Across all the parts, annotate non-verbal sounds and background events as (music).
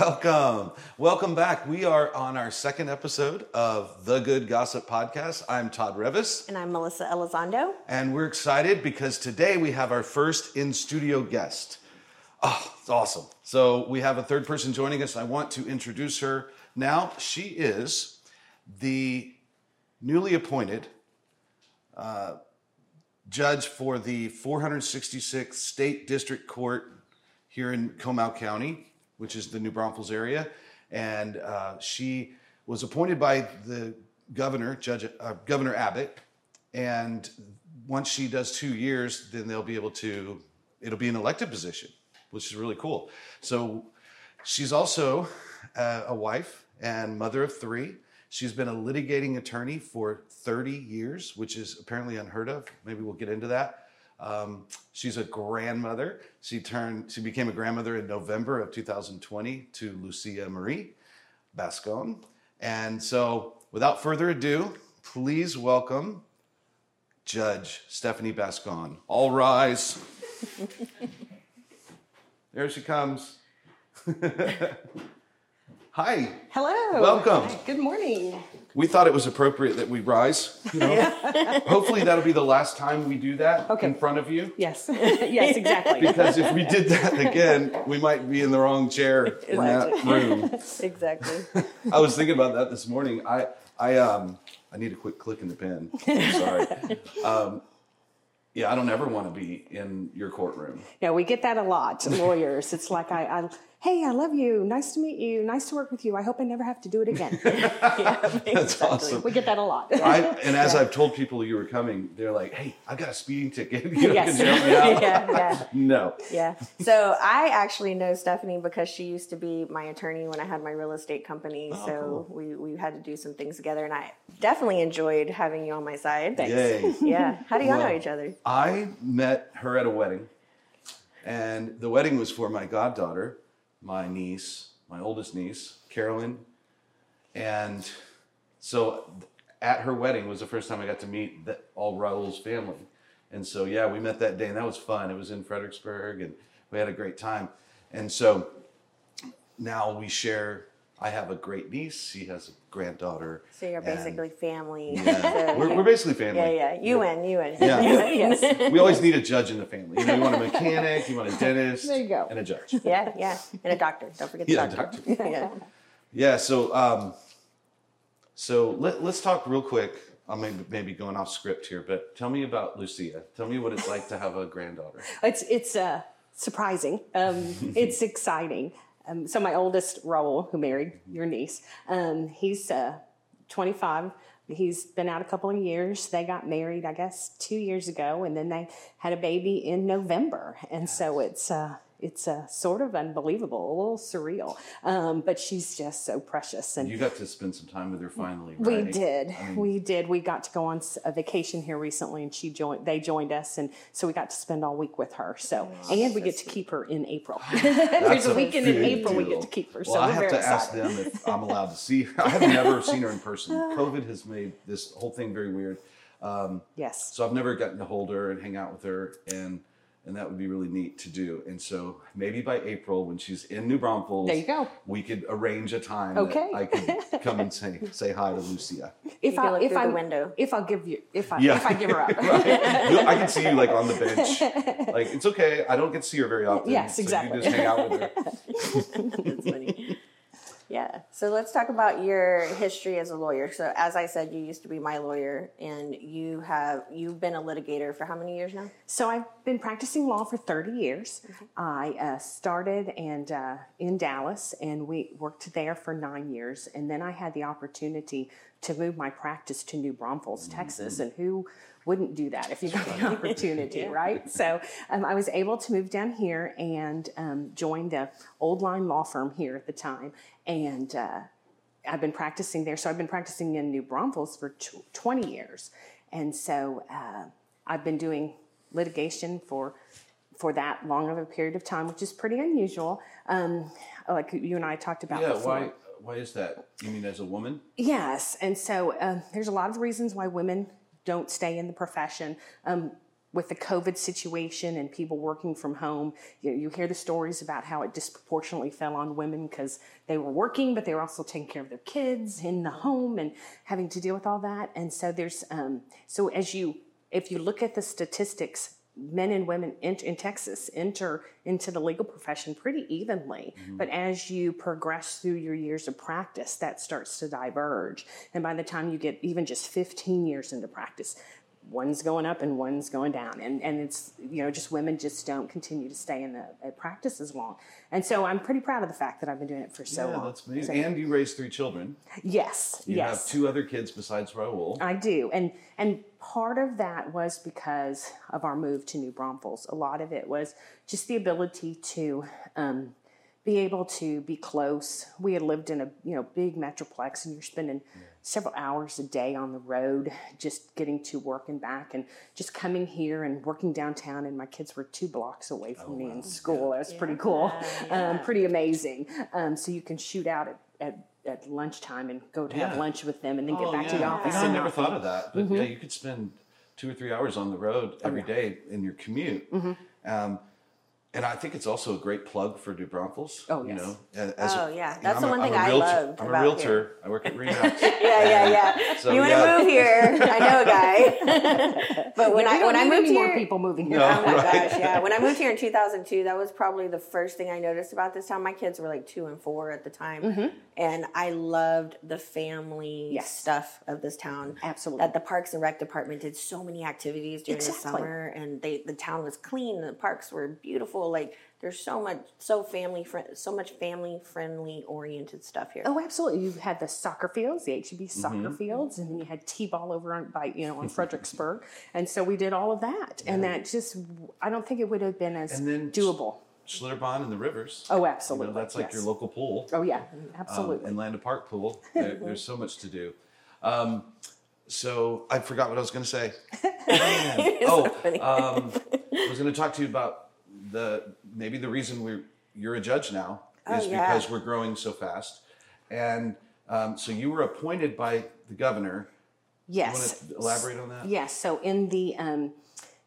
Welcome. Welcome back. We are on our second episode of the Good Gossip Podcast. I'm Todd Revis, And I'm Melissa Elizondo. and we're excited because today we have our first in studio guest. Oh, it's awesome. So we have a third person joining us. I want to introduce her now. She is the newly appointed uh, judge for the 466th State District Court here in Comal County, which is the New Braunfels area. And uh, she was appointed by the governor, Judge uh, Governor Abbott. And once she does two years, then they'll be able to. It'll be an elected position, which is really cool. So she's also uh, a wife and mother of three. She's been a litigating attorney for 30 years, which is apparently unheard of. Maybe we'll get into that. Um, she's a grandmother. She turned, she became a grandmother in November of 2020 to Lucia Marie Bascon. And so, without further ado, please welcome Judge Stephanie Bascon. All rise. (laughs) there she comes. (laughs) Hi. Hello. Welcome. Good morning. We thought it was appropriate that we rise. You know? Hopefully, that'll be the last time we do that Okay. in front of you. Yes. (laughs) yes, exactly. Because if we did that again, we might be in the wrong chair (laughs) in that room. (laughs) Exactly. I was thinking about that this morning. I, I, um, I need a quick click in the pen. Sorry. Um, yeah, I don't ever want to be in your courtroom. yeah, we get that a lot, lawyers. It's like I, I, hey, I love you. Nice to meet you. Nice to work with you. I hope I never have to do it again. (laughs) (laughs) That's awesome. we get that a lot. I, and as (laughs) I've told people you were coming, they're like, "Hey, I've got a speeding ticket. You know, Yes. Can you help me out?" yeah, yeah, No. yeah. So I actually know Stephanie because she used to be my attorney when I had my real estate company. Oh, so we, we had to do some things together, and I definitely enjoyed having you on my side. Yay. Yeah. How do y'all know each other? I met her at a wedding, and the wedding was for my goddaughter, my niece, my oldest niece, Carolyn. And so at her wedding was the first time I got to meet the, all Raul's family. And so, yeah, we met that day, and that was fun. It was in Fredericksburg, and we had a great time. And so now we share. I have a great niece. She has a granddaughter. So you're and- basically family. Yeah, (laughs) So we're, you- we're basically family. yeah, yeah. You win. You win. Yeah. (laughs) yes. We always need a judge in the family. You know, you want a mechanic, you want a (laughs) dentist, There you go. and a judge. yeah, yeah. And a doctor. Don't forget the Yeah, doctor. doctor. yeah. Yeah. So, um, so let, let's talk real quick. I'm maybe, maybe going off script here, but tell me about Lucia. Tell me what it's like to have a granddaughter. It's it's uh, surprising. Um, it's exciting. Um, so my oldest, Raul, who married your niece, um, he's uh, 25. He's been out a couple of years. They got married, I guess, two years ago, and then they had a baby in November. And so it's uh, it's uh, sort of unbelievable, a little surreal. Um, but she's just so precious, and You got to spend some time with her finally. we right? did. we did. We got to go on a vacation here recently, and she joined. They joined us, and so we got to spend all week with her. So, and we get to keep her in April. (laughs) (laughs) There's a weekend in big April we get to keep her. Well, so I we're have very to excited. ask them if I'm allowed to see her. I have never (laughs) seen her in person. COVID has made this whole thing very weird. Um, Yes. So I've never gotten to hold her and hang out with her, and and that would be really neat to do. And so maybe by April, when she's in New Braunfels, There you go. we could arrange a time Okay. that I could (laughs) come and say say hi to Lucia. If can I if I window. if I'll give you if I Yeah. if I give her up. (laughs) You- I can see you like on the (laughs) bench. Like it's okay. I don't get to see her very often. Yes, so exactly. You just hang out with her. That's funny. Yeah. So let's talk about your history as a lawyer. So as I said, you used to be my lawyer, and you have you've been a litigator for how many years now? So I've been practicing law for 30 years. I uh, started and uh, in Dallas, and we worked there for nine years. And then I had the opportunity to move my practice to New Braunfels, Texas. And who wouldn't do that if you got the (laughs) opportunity, right? So um, I was able to move down here and um, join the Old Line Law Firm here at the time. And uh, I've been practicing there. So I've been practicing in New Braunfels for tw- 20 years. And so uh, I've been doing litigation for for that long of a period of time, which is pretty unusual. Um, like you and I talked about Yeah. before. Why? Why is that? You mean as a woman? Yes, and so um, there's a lot of reasons why women don't stay in the profession. Um, with the COVID situation and people working from home, you, you hear the stories about how it disproportionately fell on women because they were working, but they were also taking care of their kids in the home and having to deal with all that. And so there's, um, so as you, if you look at the statistics, men and women in, in Texas enter into the legal profession pretty evenly. But as you progress through your years of practice, that starts to diverge. And by the time you get even just 15 years into practice, one's going up and one's going down and, and it's you know just women just don't continue to stay in the uh, practice as long and so i'm pretty proud of the fact that i've been doing it for so yeah, long that's amazing. So- And you raised three children. yes You yes have two other kids besides Raul. I do, and and part of that was because of our move to New Braunfels. A lot of it was just the ability to um, be able to be close. We had lived in a you know big metroplex, and you're spending several hours a day on the road, just getting to work and back, and just coming here and working downtown. And my kids were two blocks away from me in school. That was pretty cool, (laughs) um, pretty amazing. Um, so you can shoot out at. at at lunchtime and go to have lunch with them and then get Oh, back to the office You know, I never thought of that, but yeah, you could spend two or three hours on the road every day in your commute. Um, and I think it's also a great plug for New Braunfels. Oh, you know, as Oh, a- yeah. you know, That's I'm the a- one I'm thing a I realtor. loved I'm a realtor. here. I work at (laughs) Remax. Yeah, yeah, yeah. So, you want to yeah. move here? I know a guy. (laughs) but when I when I moved here, more people moving here. No. Oh my Right. gosh, yeah. When I moved here in 2002, that was probably the first thing I noticed about this town. My kids were like two and four at the time. And I loved the family Mm-hmm. Yes. stuff of this town. Absolutely. That the Parks and Rec Department did so many activities during Exactly. the summer and they the town was clean, the parks were beautiful. Like there's so much so family friend so much family friendly oriented stuff here. Oh, absolutely. You had the soccer fields, the HEB soccer Mm-hmm. fields, and then you had t-ball over on by you know on (laughs) Fredericksburg, and so we did all of that, and that just I don't think it would have been as And then- doable. Schlitterbahn and the rivers. Oh, You know, absolutely. that's like yes. your local pool. Oh yeah, um, absolutely. and Landa Park pool. (laughs) There, there's so much to do. Um, so I forgot what I was going to say. (laughs) Man. oh, um, I was going to talk to you about the maybe the reason we you're a judge now is Oh, yeah. because we're growing so fast, and um, so you were appointed by the governor. Yes. You want to elaborate on that? Yes. So in the um,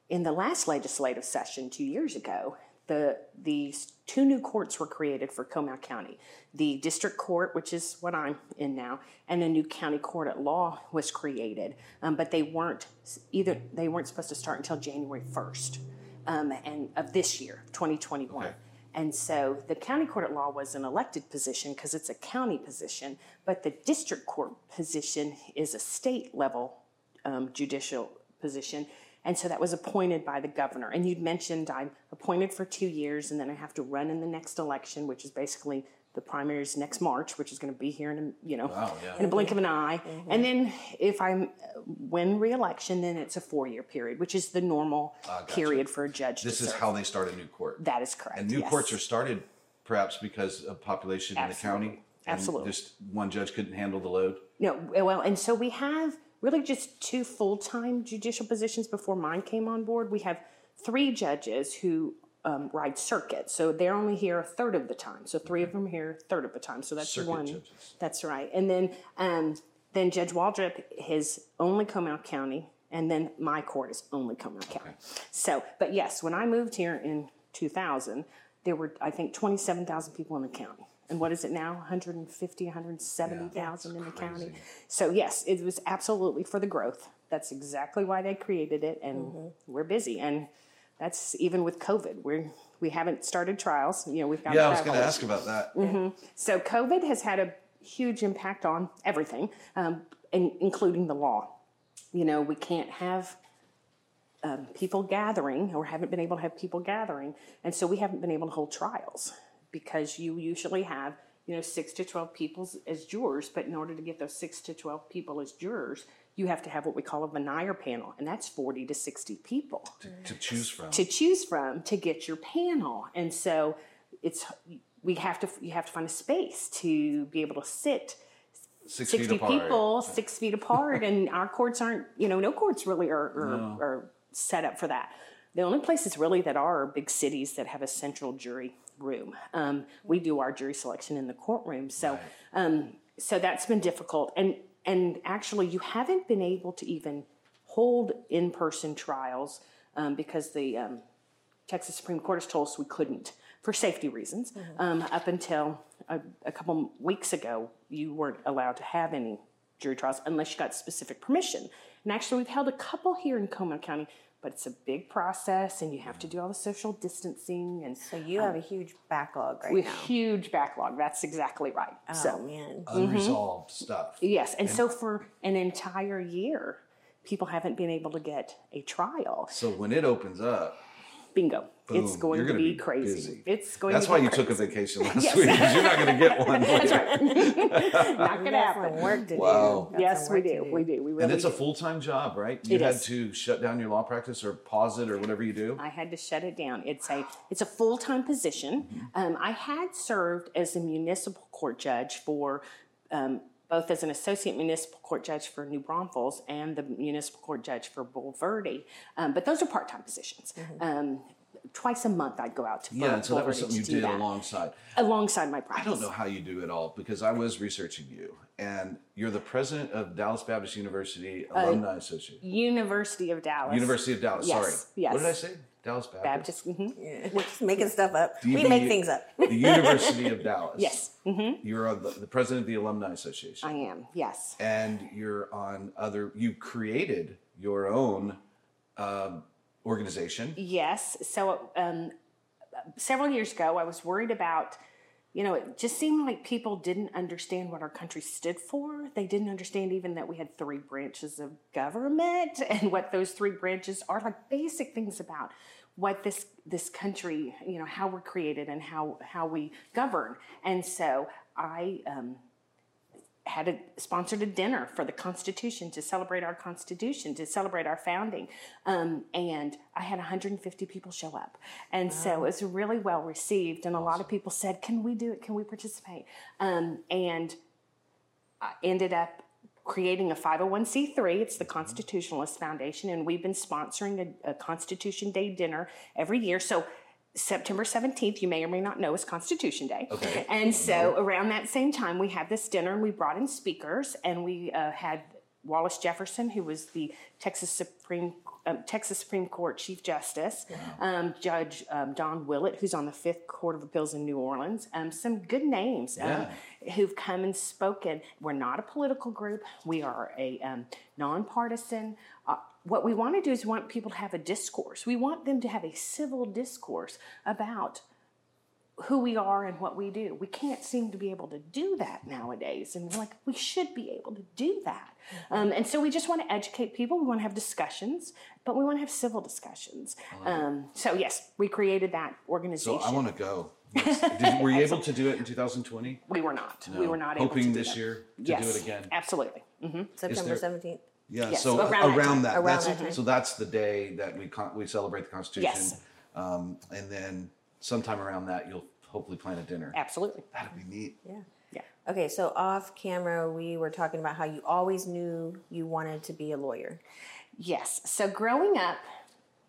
in the last legislative session two years ago, the the two new courts were created for Comal County: the district court, which is what I'm in now, and a new county court at law was created. Um, but they weren't either. They weren't supposed to start until January first, um, and of this year, 2021. Okay. And so the county court at law was an elected position because it's a county position, but the district court position is a state level um, judicial position. And so that was appointed by the governor. And you'd mentioned I'm appointed for two years and then I have to run in the next election, which is basically the primaries next March, which is going to be here in a, you know, Wow, yeah. in a blink of an eye. Mm-hmm. And then if I win re-election, then it's a four-year period, which is the normal ah, gotcha. period for a judge This to is serve. how they start a new court. that is correct. and new yes. courts are started perhaps because of population in the county. Absolutely. Just one judge couldn't handle the load. No, well, and so we have really just two full time judicial positions before mine came on board. We have three judges who um, ride circuit, so they're only here a third of the time. So three of them here a third of the time. So that's Circuit one. judges. That's right. And then um, then Judge Waldrip is only Comal County, and then my court is only Comal County. So, but yes, when I moved here in 2000, there were I think 27,000 people in the county. And what is it now? 150, 170,000 in the county. So yes, it was absolutely for the growth. That's exactly why they created it, and we're busy. And that's even with COVID. We're we haven't started trials. You know, we've got Yeah, I was going to ask about that. So COVID has had a huge impact on everything, um, in, including the law. You know, we can't have um, people gathering, or haven't been able to have people gathering, and so we haven't been able to hold trials because you usually have you know six to twelve people as jurors, but in order to get those six to twelve people as jurors, you have to have what we call a venire panel, and that's forty to sixty people. To choose from. to choose from to get your panel. And so it's we have to you have to find a space to be able to sit Six 60 feet apart. people six feet apart and our courts aren't you know no courts really are, are, No. are set up for that. The only places really that are are big cities that have a central jury room. Um, we do our jury selection in the courtroom. So um, so that's been difficult. And and actually you haven't been able to even hold in-person trials um, because the um, Texas Supreme Court has told us we couldn't for safety reasons. Um, up until a, a couple weeks ago, you weren't allowed to have any jury trials unless you got specific permission. And actually, we've held a couple here in Comal County, but it's a big process, and you have to do all the social distancing and So you have a um, huge backlog right with now. huge backlog. That's exactly right. Oh so man. Unresolved mm-hmm. stuff. yes, and so for an entire year, people haven't been able to get a trial. So when it opens up, Bingo. it's boom, going you're to gonna be, crazy. busy. It's going to be That's to why be you crazy. took a vacation (laughs) last week because you're not going to get one. (laughs) That's right. (laughs) Not going to got some happen. work to Wow. do. Yes, we work to do. We do. We really And it's a full time job, right? You It had is. to shut down your law practice or pause it or whatever you do. I had to shut it down. It's a it's a full time position. Mm-hmm. Um, I had served as a municipal court judge for um, both as an associate municipal court judge for New Braunfels and the municipal court judge for Bulverde, um, but those are part time positions. Um, twice a month, I'd go out to Mm-hmm. yeah, and so that was something you did that. alongside. alongside my practice. I don't know how you do it all because I was researching you, and you're the president of Dallas Baptist University Uh, Alumni Association. University of Dallas. University of Dallas. Yes, Sorry. yes. What did I say? Dallas Baptist. Baptist. mhm. We're just making stuff up. you We be- make things up. The University of Dallas. (laughs) Yes, hmm You're on the, the president of the Alumni Association. I am. Yes. and you're on other you created your own um, organization Yes. So um, several years ago, I was worried about, you know, it just seemed like people didn't understand what our country stood for. They didn't understand even that we had three branches of government (laughs) and what those three branches are like basic things about what this this country, you know, how we're created and how how we govern. And so I um, had a, sponsored a dinner for the Constitution to celebrate our Constitution, to celebrate our founding, um, and I had 150 people show up, and so it was really well received. And a lot of people said, "Can we do it? Can we participate?" Um, and I ended up creating a 501c3. It's the Constitutionalist Foundation, and we've been sponsoring a, a Constitution Day dinner every year. So September 17th, you may or may not know, is Constitution Day. Okay. And so around that same time, we had this dinner, and we brought in speakers, and we uh, had Wallace Jefferson, who was the Texas Supreme um, Texas Supreme Court Chief Justice, um, Judge um, Don Willett, who's on the Fifth Court of Appeals in New Orleans. Um, some good names um, who've come and spoken. We're not a political group. We are a um, nonpartisan. Uh, what we want to do is want people to have a discourse. We want them to have a civil discourse about who we are and what we do. We can't seem to be able to do that nowadays. And we're like, we should be able to do that. Um, and so we just want to educate people. We want to have discussions, but we want to have civil discussions. Um, so, yes, we created that organization. so organization. i want to go Yes. (laughs) Did, were you able to do it in 2020 we were not. We were not able hoping to do this that. year to yes, do it again Absolutely. hmm September there- 17th. yeah Yes, so around around, that that. Around that's that time. so that's the day that we con- we celebrate the constitution Yes. um, and then sometime around that you'll hopefully plan a dinner Absolutely. that'd be neat Yeah. Yeah. Okay, so off camera, we were talking about how you always knew you wanted to be a lawyer. Yes. So growing up,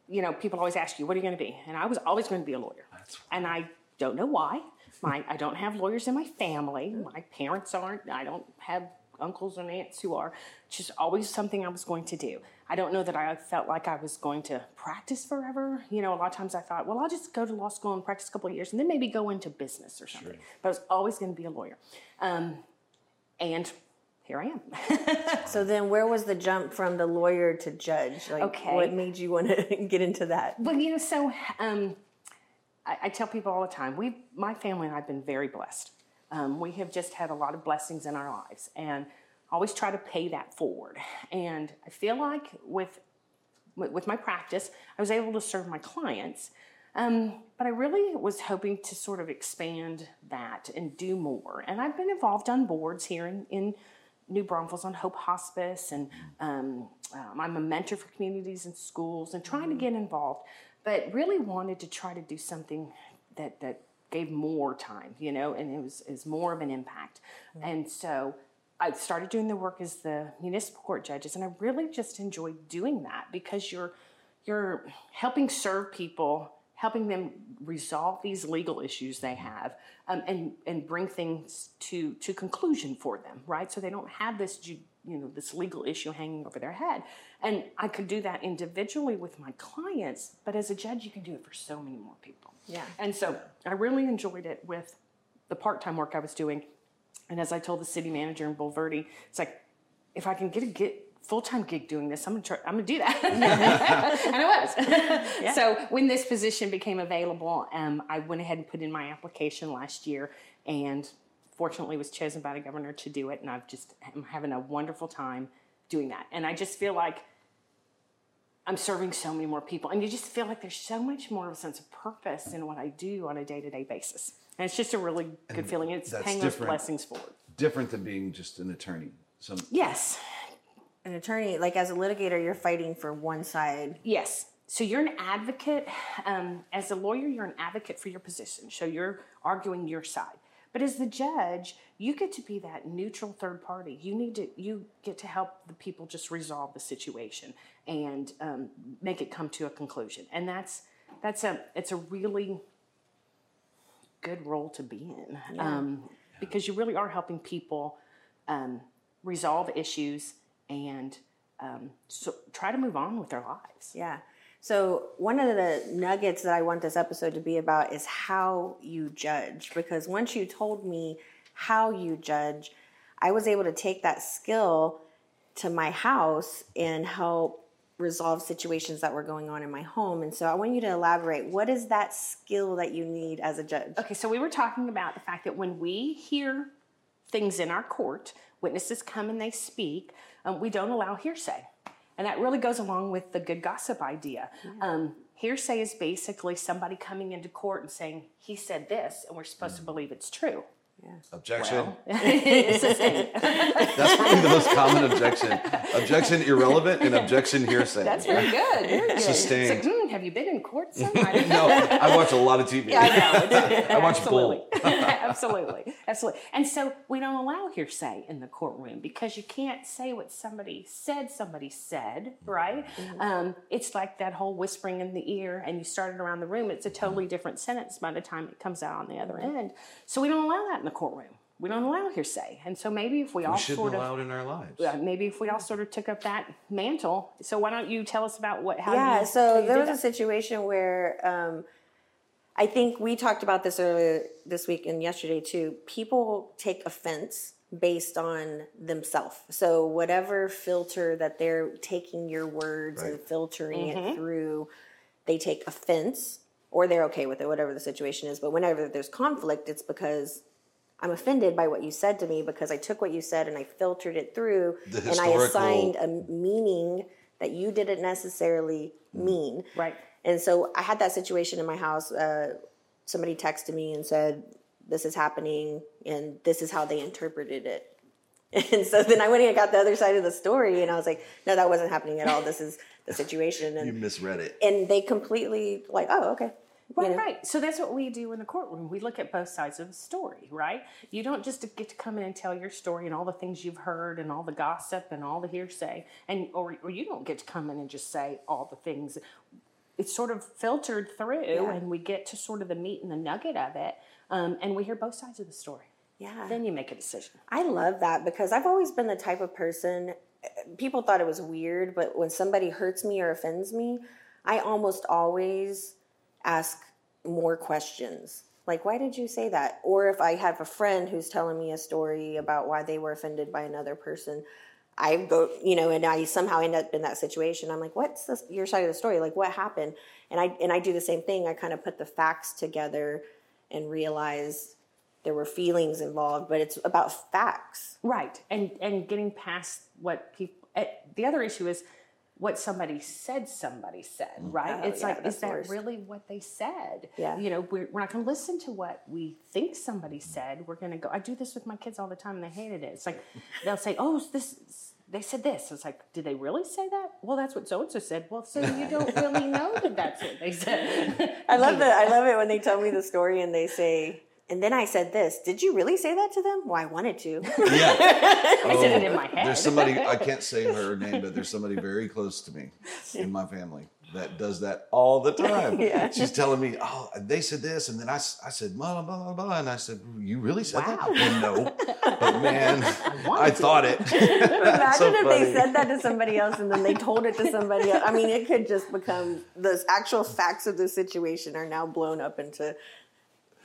you know, people always ask you, what are you going to be? And I was always going to be a lawyer. That's And I don't know why. My, I don't have lawyers in my family. My parents aren't. I don't have uncles and aunts who are. It's just always something I was going to do. I don't know that I felt like I was going to practice forever. You know, a lot of times I thought, well, I'll just go to law school and practice a couple of years and then maybe go into business or something. But I was always going to be a lawyer. Um, and here I am. (laughs) So then, where was the jump from the lawyer to judge? Like, Okay. what made you want to (laughs) get into that? Well, you know, so um, I, I tell people all the time, we, my family and I have been very blessed. Um, we have just had a lot of blessings in our lives, and always try to pay that forward. And I feel like with with with my practice, I was able to serve my clients, um, but I really was hoping to sort of expand that and do more. And I've been involved on boards here in, in New Braunfels on Hope Hospice, and um, um, I'm a mentor for communities and schools, and trying to get involved. But really wanted to try to do something that that gave more time, you know, and it was is more of an impact. And so I started doing the work as the municipal court judges, and I really just enjoyed doing that because you're you're helping serve people, helping them resolve these legal issues they have, um, and and bring things to to conclusion for them, right? So they don't have this ju- you know this legal issue hanging over their head. And i could do that individually with my clients but as a judge you can do it for so many more people. Yeah. and so i really enjoyed it with the part-time work i was doing. And as i told the city manager in Bulverde, it's like if i can get a get full-time gig doing this i'm gonna try i'm gonna do that. (laughs) And i was. So when this position became available um, i went ahead and put in my application last year and fortunately was chosen by the governor to do it and i've just i'm having a wonderful time doing that and i just feel like i'm serving so many more people and you just feel like there's so much more of a sense of purpose in what i do on a day-to-day basis and it's just a really good feeling it's paying those different. blessings forward Different than being just an attorney. Some yes An attorney, like as a litigator, you're fighting for one side. Yes. So you're an advocate. Um, as a lawyer, you're an advocate for your position. So you're arguing your side. But as the judge, you get to be that neutral third party. You need to. You get to help the people just resolve the situation and um, make it come to a conclusion. And that's that's a it's a really good role to be in um, because you really are helping people um, resolve issues and um, so try to move on with their lives. Yeah. So one of the nuggets that I want this episode to be about is how you judge. Because once you told me how you judge, I was able to take that skill to my house and help resolve situations that were going on in my home. And so I want you to elaborate. What is that skill that you need as a judge? Okay, so we were talking about the fact that when we hear things in our court, witnesses come and they speak, um, we don't allow hearsay. And that really goes along with the good gossip idea. Um, hearsay is basically somebody coming into court and saying, he said this, and we're supposed to believe it's true. objection. (laughs) it's the same. That's probably the most common objection. Objection irrelevant and objection hearsay. That's very good. Very good. Sustained. It's like, "Hmm, have you been in court, (laughs) son? I no, I watch a lot of TV. I know. (laughs) I watch absolutely. Bull. Absolutely. Absolutely. And so we don't allow hearsay in the courtroom because you can't say what somebody said somebody said, right? Um, it's like that whole whispering in the ear and you start it around the room. It's a totally different sentence by the time it comes out on the other end. So we don't allow that in the courtroom. We don't allow hearsay. And so maybe if we, all We shouldn't sort of allow it in our lives. uh, maybe if we all sort of took up that mantle. So why don't you tell us about what how yeah you, so there was a situation where um, i think we talked about this earlier this week and yesterday too people take offense based on themselves so whatever filter that they're taking your words and filtering Mm-hmm. it through they take offense or they're okay with it whatever the situation is but whenever there's conflict it's because I'm offended by what you said to me because I took what you said and I filtered it through The and I assigned a meaning that you didn't necessarily mean. Right. And so I had that situation in my house. Uh, somebody texted me and said, This is happening, and this is how they interpreted it. (laughs) And so then I went and got the other side of the story, and I was like, No, that wasn't happening at all. This is the (laughs) situation. And, You misread it. and they completely, like, Oh, okay. You Right, know? right. So that's what we do in the courtroom. We look at both sides of the story, right? You don't just get to come in and tell your story and all the things you've heard and all the gossip and all the hearsay, and or, or you don't get to come in and just say all the things. It's sort of filtered through, Yeah. and we get to sort of the meat and the nugget of it, um, and we hear both sides of the story. Yeah. Then you make a decision. I love that because I've always been the type of person, people thought it was weird, but when somebody hurts me or offends me, I almost always ask more questions. Like, why did you say that? Or if I have a friend who's telling me a story about why they were offended by another person, I go, you know, and I somehow end up in that situation. I'm like, what's this, your side of the story? Like, what happened? And I and I do the same thing. I kind of put the facts together and realize there were feelings involved, but it's about facts. Right, and and getting past what people. Uh, the other issue is what somebody said. Somebody said, right? Oh, it's yeah, like, is that worst. really what they said? Yeah. You know, we're, we're not going to listen to what we think somebody said. We're going to go. I do this with my kids all the time, and they hated it. It's like they'll say, "Oh, this." They said this. It's like, did they really say that? Well, that's what so and so said. Well, so you don't (laughs) really know that that's what they said. (laughs) I love the I love it when they tell me the story and they say, and then I said this. Did you really say that to them? Well, I wanted to. (laughs) Yeah. I said it in oh, my head. There's somebody I can't say her name, but there's somebody very close to me in my family. That does that all the time. (laughs) She's telling me, oh, they said this, and then I, I said, blah, blah, blah, blah, and I said, you really said that? Wow. Well, no, but (laughs) man, I, thought it. (laughs) Imagine so if they said that to somebody else and then they told it to somebody else. I mean, it could just become the actual facts of the situation are now blown up into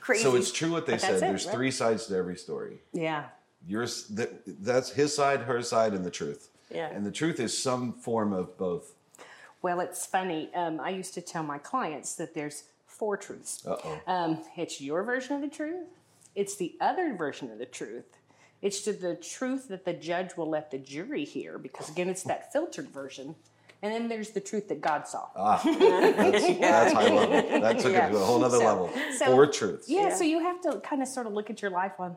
crazy. So it's true what they said. it, There's right? three sides to every story. Yeah. Yours, that, that's his side, her side, and the truth. Yeah. And the truth is some form of both. Well, it's funny. Um, I used to tell my clients that there's four truths. Um, it's your version of the truth. It's the other version of the truth. It's to the truth that the judge will let the jury hear, because again, it's that filtered version. And then there's the truth that God saw. Ah, (laughs) that's, that's high level. That took Yeah. it to a whole other So- level. so- Four truths. Yeah, Yeah. so you have to kind of sort of look at your life on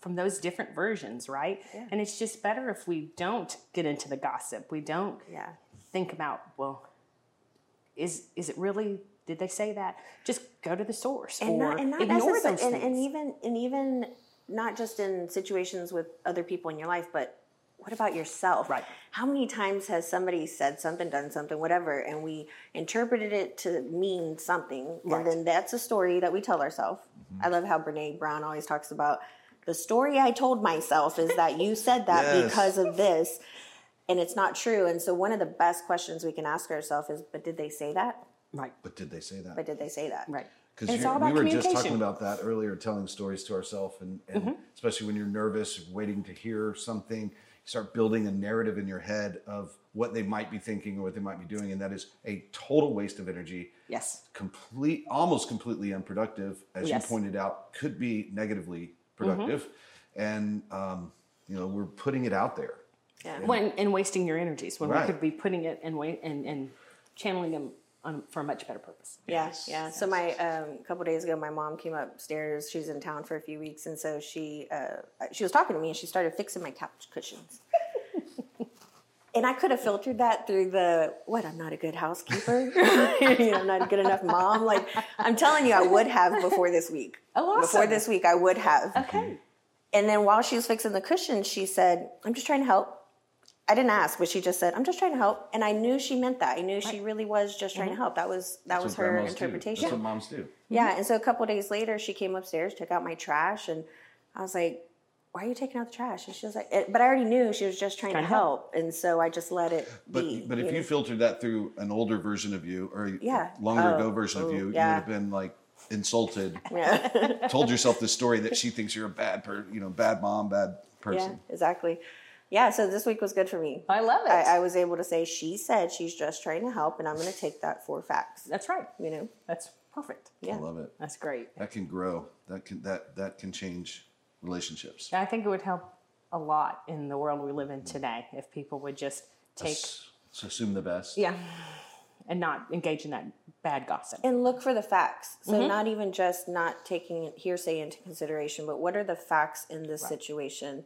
from those different versions, right? Yeah. And it's just better if we don't get into the gossip. We don't yeah. Think about well, is is it really? Did they say that? Just go to the source and or not, and not ignore those and, things. and even and even not just in situations with other people in your life, but what about yourself? Right. How many times has somebody said something, done something, whatever, and we interpreted it to mean something, Right. and then that's a story that we tell ourselves. Mm-hmm. I love how Brene Brown always talks about the story I told myself is that you said that (laughs) Yes. because of this, and it's not true. And so, one of the best questions we can ask ourselves is, "But did they say that? right, But did they say that? But did they say that?" right. Because It's all we about were just talking about that earlier, telling stories to ourselves, and, and Mm-hmm. especially when you're nervous, waiting to hear something, you start building a narrative in your head of what they might be thinking or what they might be doing, and that is a total waste of energy. Yes. Complete, almost completely unproductive, as Yes. you pointed out, could be negatively productive, and um, you know we're putting it out there. Yeah. When and wasting your energies when Right. we could be putting it and wait and, and channeling them on, for a much better purpose. Yeah, yeah. So my um, a couple days ago, my mom came upstairs. She's in town for a few weeks, and so she uh, she was talking to me, and she started fixing my couch cushions. (laughs) and I could have filtered that through the what? I'm not a good housekeeper. you (laughs) know, (laughs) I'm not a good enough mom. Like I'm telling you, I would have before this week. Oh, awesome. Before this week, I would have. Okay. And then while she was fixing the cushions, she said, "I'm just trying to help." I didn't ask, but she just said, "I'm just trying to help," and I knew she meant that. I knew she really was just trying to help. That was that was That's what her grandmas do. interpretation. That's what moms do. Yeah, and so a couple days later, she came upstairs, took out my trash, and I was like, "Why are you taking out the trash?" And she was like, eh, "But I already knew she was just trying, Trying to to help. and so I just let it But be. but if you know? filtered that through an older version of you or a Yeah. longer Oh, ago version of ooh, you, you yeah. would have been like insulted, (laughs) yeah, told yourself the story that she thinks you're a bad per, you know, bad mom, bad person. yeah, person. exactly. Yeah, so this week was good for me. I love it. I, I was able to say she said she's just trying to help, and I'm going to take that for facts. That's right. You know, That's perfect. yeah, I love it. That's great. That can grow. That can that that can change relationships. I think it would help a lot in the world we live in today if people would just take S- So assume the best. yeah and not engage in that bad gossip. and look for the facts. So Mm-hmm. not even just not taking hearsay into consideration, but what are the facts in this situation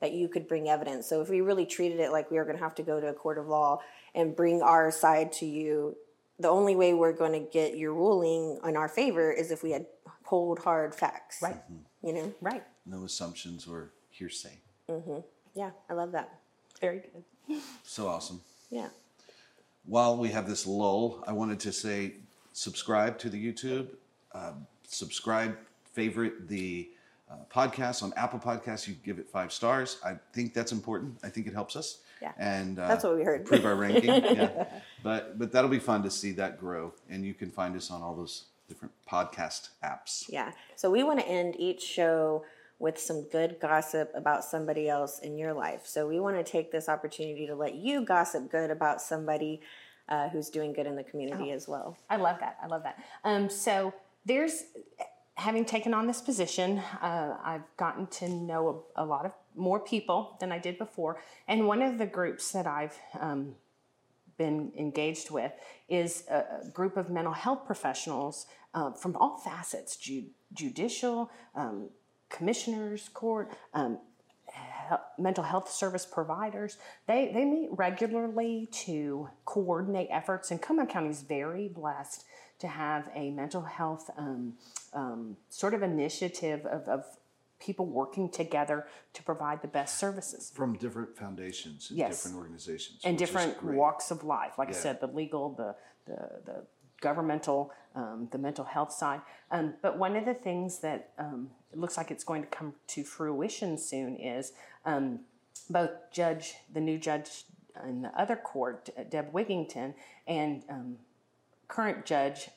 that you could bring evidence. So if we really treated it like we were going to have to go to a court of law and bring our side to you, the only way we're going to get your ruling in our favor is if we had cold hard facts. Right. You know. Right. No assumptions or hearsay. Mhm. Yeah, I love that. Very good. So awesome. Yeah. While we have this lull, I wanted to say subscribe to the YouTube, um, subscribe, favorite the uh, podcast on Apple Podcasts. You give it five stars. I think that's important. I think it helps us. Yeah. and uh, That's what we heard. Improve our ranking. (laughs) yeah, but but that'll be fun to see that grow, and you can find us on all those different podcast apps. Yeah. So we want to end each show with some good gossip about somebody else in your life. So we want to take this opportunity to let you gossip good about somebody uh, who's doing good in the community as well. I love that. I love that. Um, so there's, having taken on this position, uh, I've gotten to know a, a lot of more people than I did before. And one of the groups that I've um, been engaged with is a, group of mental health professionals uh, from all facets ju- judicial, um, commissioners, court, um, hel- mental health service providers. They, they meet regularly to coordinate efforts, and Comal County is very blessed to have a mental health um, um, sort of initiative of, of people working together to provide the best services From different foundations and Yes. different organizations. and different walks of life. Like I said, the legal, the the, the governmental, um, the mental health side. Um, but one of the things that um, it looks like it's going to come to fruition soon is um, both Judge, the new judge in the other court, Deb Wigington, and um, current judge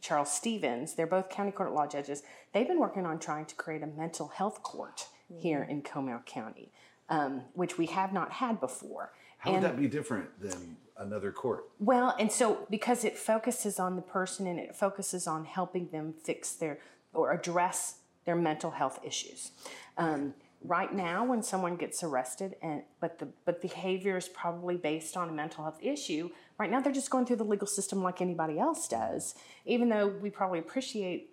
Charles Stevens, they're both county court law judges. They've been working on trying to create a mental health court here in Comal County, um, which we have not had before. How would that be different than another court? Well, and so because it focuses on the person and it focuses on helping them fix their or address their mental health issues. Um, right now, when someone gets arrested, and but the but behavior is probably based on a mental health issue. Right now, they're just going through the legal system like anybody else does. Even though we probably appreciate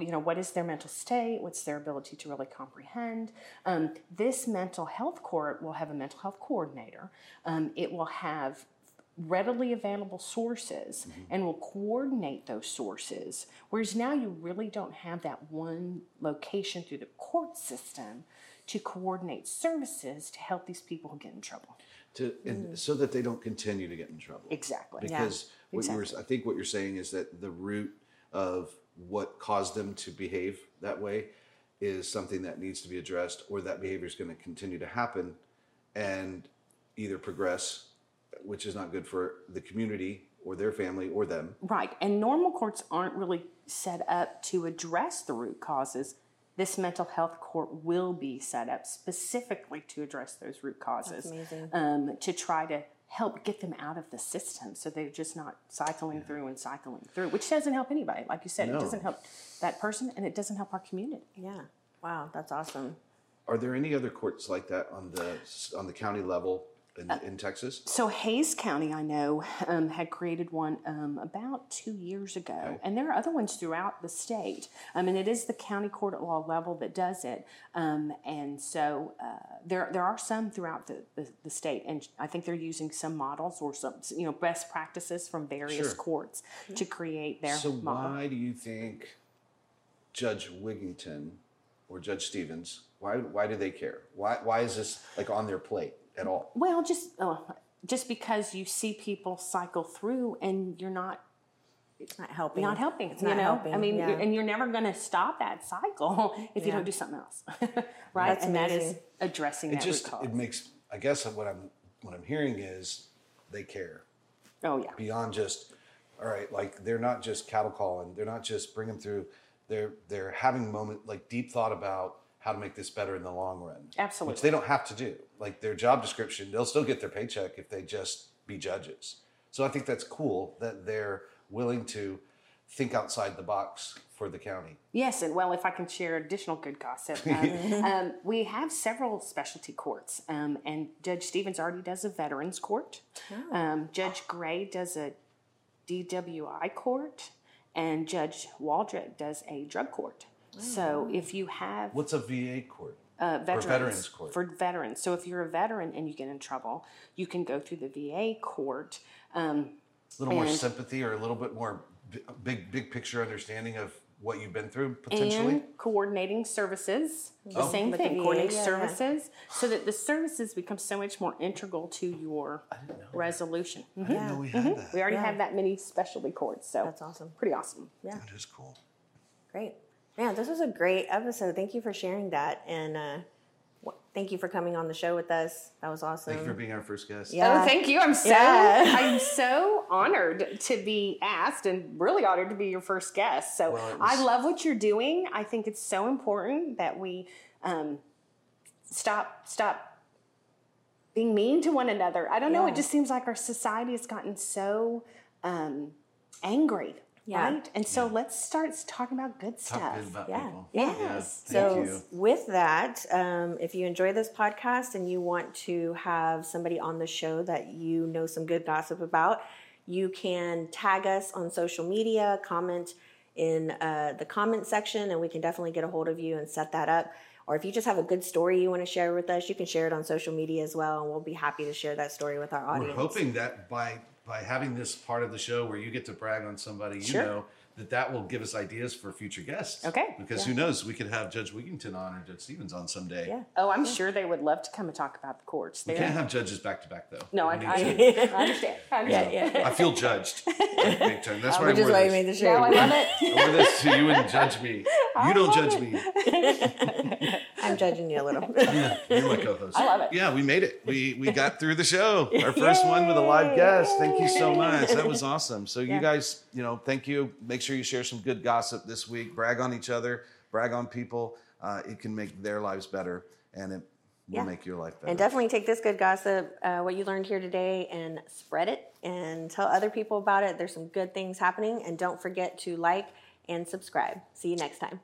you know what is their mental state what's their ability to really comprehend. Um, this mental health court will have a mental health coordinator. Um, it will have readily available sources and will coordinate those sources whereas now you really don't have that one location through the court system to coordinate services to help these people who get in trouble To, and mm. so that they don't continue to get in trouble. exactly Because what you were, I think what you're saying is that the root of what caused them to behave that way is something that needs to be addressed, or that behavior is going to continue to happen and either progress, which is not good for the community or their family or them. Right. And normal courts aren't really set up to address the root causes. This mental health court will be set up specifically to address those root causes. Um, to try to help get them out of the system so they're just not cycling through and cycling through, which doesn't help anybody. Like you said, No. it doesn't help that person and it doesn't help our community. Yeah. Wow, that's awesome. Are there any other courts like that on the on the county level in, in Texas? So Hays County, I know, um, had created one um, about two years ago, Okay. and there are other ones throughout the state. I mean, it is the county court at law level that does it, um, and so uh, there there are some throughout the, the, the state, and I think they're using some models or some you know best practices from various Sure. courts to create their So model. why do you think Judge Wigington or Judge Stevens? Why why do they care? Why why is this like on their plate at all? Well, just uh, just because you see people cycle through and you're not It's not helping. not helping. It's you not know, helping, I mean, yeah. and you're never going to stop that cycle (laughs) if you don't do something else, (laughs) right? That's and that is amazing. addressing It that just root it makes I guess what I'm what I'm hearing is they care oh yeah, beyond just all right like they're not just cattle calling they're not just bringing through they're they're having moment like deep thought about how to make this better in the long run Absolutely. which they don't have to do like their job description they'll still get their paycheck if they just be judges so i think that's cool that they're willing to think outside the box for the county yes, and well, if I can share additional good gossip, um, (laughs) um, we have several specialty courts, um, and Judge Stevens already does a veterans court. Oh. Um, Judge Gray does a DWI court, and Judge Waldrip does a drug court. So if you have what's a va court uh, veterans, veterans court. For veterans. So if you're a veteran and you get in trouble, you can go through the VA court. Um, a little more sympathy or a little bit more big big picture understanding of what you've been through potentially and coordinating services, the Oh. same With thing, coordinating yeah, yeah. services, so that the services become so much more integral to your resolution. Mhm. i we had that We already Yeah. have that many specialty courts, so That's awesome. pretty awesome. Yeah. that is cool Great. Man, this was a great episode. Thank you for sharing that. And uh, wh- thank you for coming on the show with us. That was awesome. thank you for being our first guest Yeah. Oh, thank you. I'm so Yeah. I'm (laughs) so honored to be asked and really honored to be your first guest. So Well, it I love what you're doing. I think it's so important that we um, stop stop being mean to one another. I don't know. It just seems like our society has gotten so um, angry. Yeah. Right? And so let's start talking about good Talk stuff. good about Yeah. people Yes. Thank so, you. with that, um, if you enjoy this podcast and you want to have somebody on the show that you know some good gossip about, you can tag us on social media, comment in uh, the comment section, and we can definitely get a hold of you and set that up. Or if you just have a good story you want to share with us, you can share it on social media as well, and we'll be happy to share that story with our audience. We're hoping that by by having this part of the show where you get to brag on somebody, you Sure. know that that will give us ideas for future guests. Okay. Because who knows, we could have Judge Wigington on or Judge Stevens on someday. Yeah. Oh, I'm sure they would love to come and talk about the courts. We They're- can't have judges back to back though. no, I, (laughs) I. I understand. I understand. yeah. I feel judged. Like, (laughs) big time. That's why I wore this. made the No, I love it. I wore this so you wouldn't judge me. (laughs) You don't judge me. I'm judging you a little. (laughs) Yeah, you're my co-host. I love it. Yeah, we made it. We we got through the show. (laughs) Our first one with a live guest. Thank you so much. That was awesome. So you guys, you know, thank you. Make sure you share some good gossip this week. Brag on each other. Brag on people. Uh, it can make their lives better, and it will Yeah. make your life better. And definitely take this good gossip, uh, what you learned here today, and spread it and tell other people about it. There's some good things happening. And don't forget to like and subscribe. See you next time.